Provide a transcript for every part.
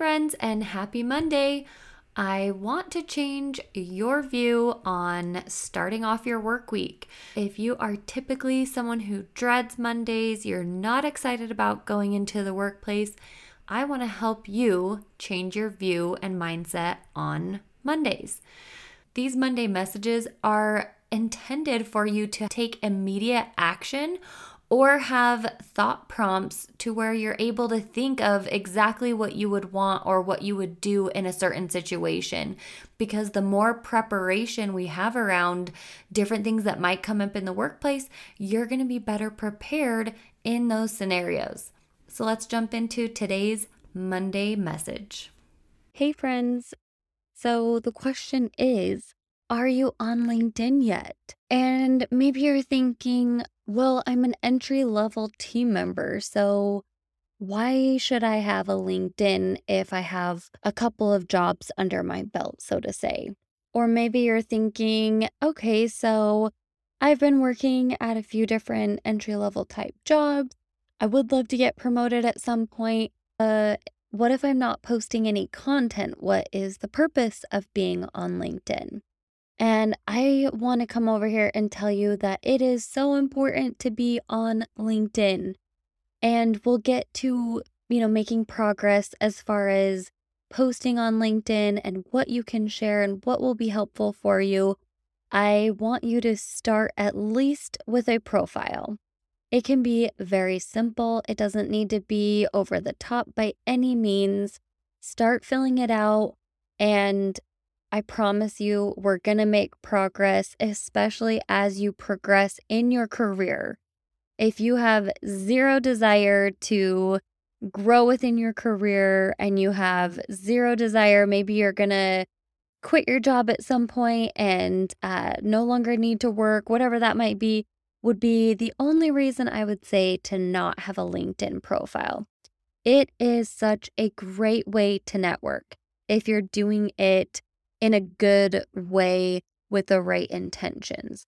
friends, and happy Monday. I want to change your view on starting off your work week. If you are typically someone who dreads Mondays, you're not excited about going into the workplace, I want to help you change your view and mindset on Mondays. These Monday messages are intended for you to take immediate action or have thought prompts to where you're able to think of exactly what you would want or what you would do in a certain situation. Because the more preparation we have around different things that might come up in the workplace, you're to be better prepared in those scenarios. So let's jump into today's Monday message. Hey, friends. So the question is, are you on LinkedIn yet? And maybe you're thinking, well, I'm an entry level team member, so why should I have a LinkedIn if I have a couple of jobs under my belt, so to say? Or maybe you're thinking, okay, so I've been working at a few different entry level type jobs. I would love to get promoted at some point. What if I'm not posting any content? What is the purpose of being on LinkedIn? And I want to come over here and tell you that it is so important to be on LinkedIn. And we'll get to, you know, making progress as far as posting on LinkedIn and what you can share and what will be helpful for you. I want you to start at least with a profile. It can be very simple, it doesn't need to be over the top by any means. Start filling it out and I promise you, we're going to make progress, especially as you progress in your career. If you have zero desire to grow within your career and you have zero desire, maybe you're going to quit your job at some point and uh, no longer need to work, whatever that might be, would be the only reason I would say to not have a LinkedIn profile. It is such a great way to network if you're doing it in a good way with the right intentions.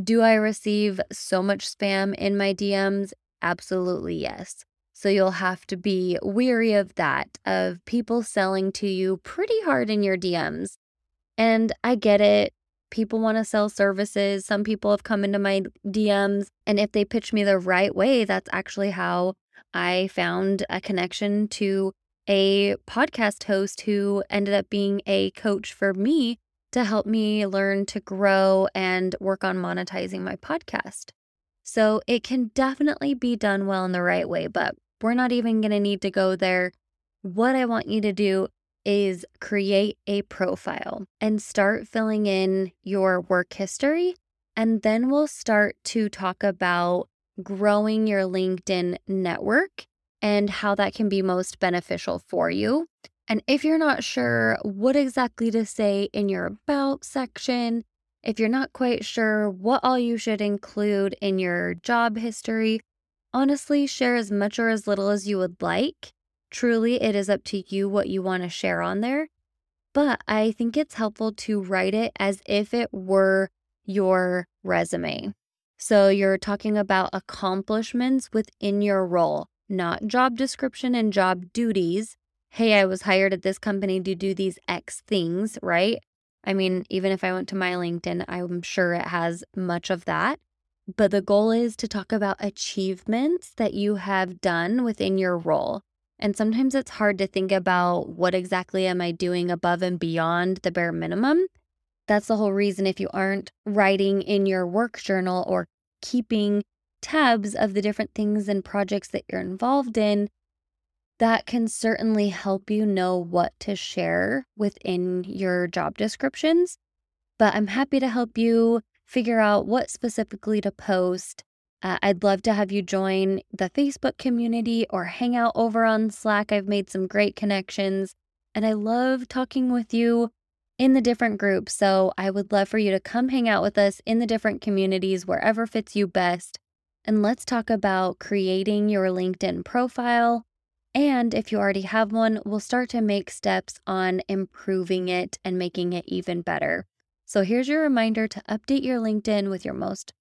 Do I receive so much spam in my DMs? Absolutely yes. So you'll have to be weary of that, of people selling to you pretty hard in your DMs. And I get it. People want to sell services. Some people have come into my DMs. And if they pitch me the right way, that's actually how I found a connection to a podcast host who ended up being a coach for me to help me learn to grow and work on monetizing my podcast. So it can definitely be done well in the right way, but we're not even going to need to go there. What I want you to do is create a profile and start filling in your work history. And then we'll start to talk about growing your LinkedIn network and how that can be most beneficial for you. And if you're not sure what exactly to say in your About section, if you're not quite sure what all you should include in your job history, honestly, share as much or as little as you would like. Truly, it is up to you what you want to share on there. But I think it's helpful to write it as if it were your resume. So you're talking about accomplishments within your role not job description and job duties. Hey, I was hired at this company to do these X things, right? I mean, even if I went to my LinkedIn, I'm sure it has much of that. But the goal is to talk about achievements that you have done within your role. And sometimes it's hard to think about what exactly am I doing above and beyond the bare minimum. That's the whole reason if you aren't writing in your work journal or keeping tabs of the different things and projects that you're involved in, that can certainly help you know what to share within your job descriptions. But I'm happy to help you figure out what specifically to post. Uh, I'd love to have you join the Facebook community or hang out over on Slack. I've made some great connections and I love talking with you in the different groups. So I would love for you to come hang out with us in the different communities wherever fits you best. And let's talk about creating your LinkedIn profile. And if you already have one, we'll start to make steps on improving it and making it even better. So here's your reminder to update your LinkedIn with your most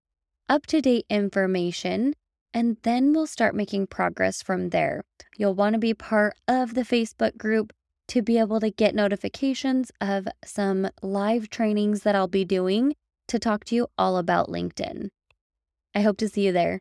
up to date information, and then we'll start making progress from there. You'll want to be part of the Facebook group to be able to get notifications of some live trainings that I'll be doing to talk to you all about LinkedIn. I hope to see you there.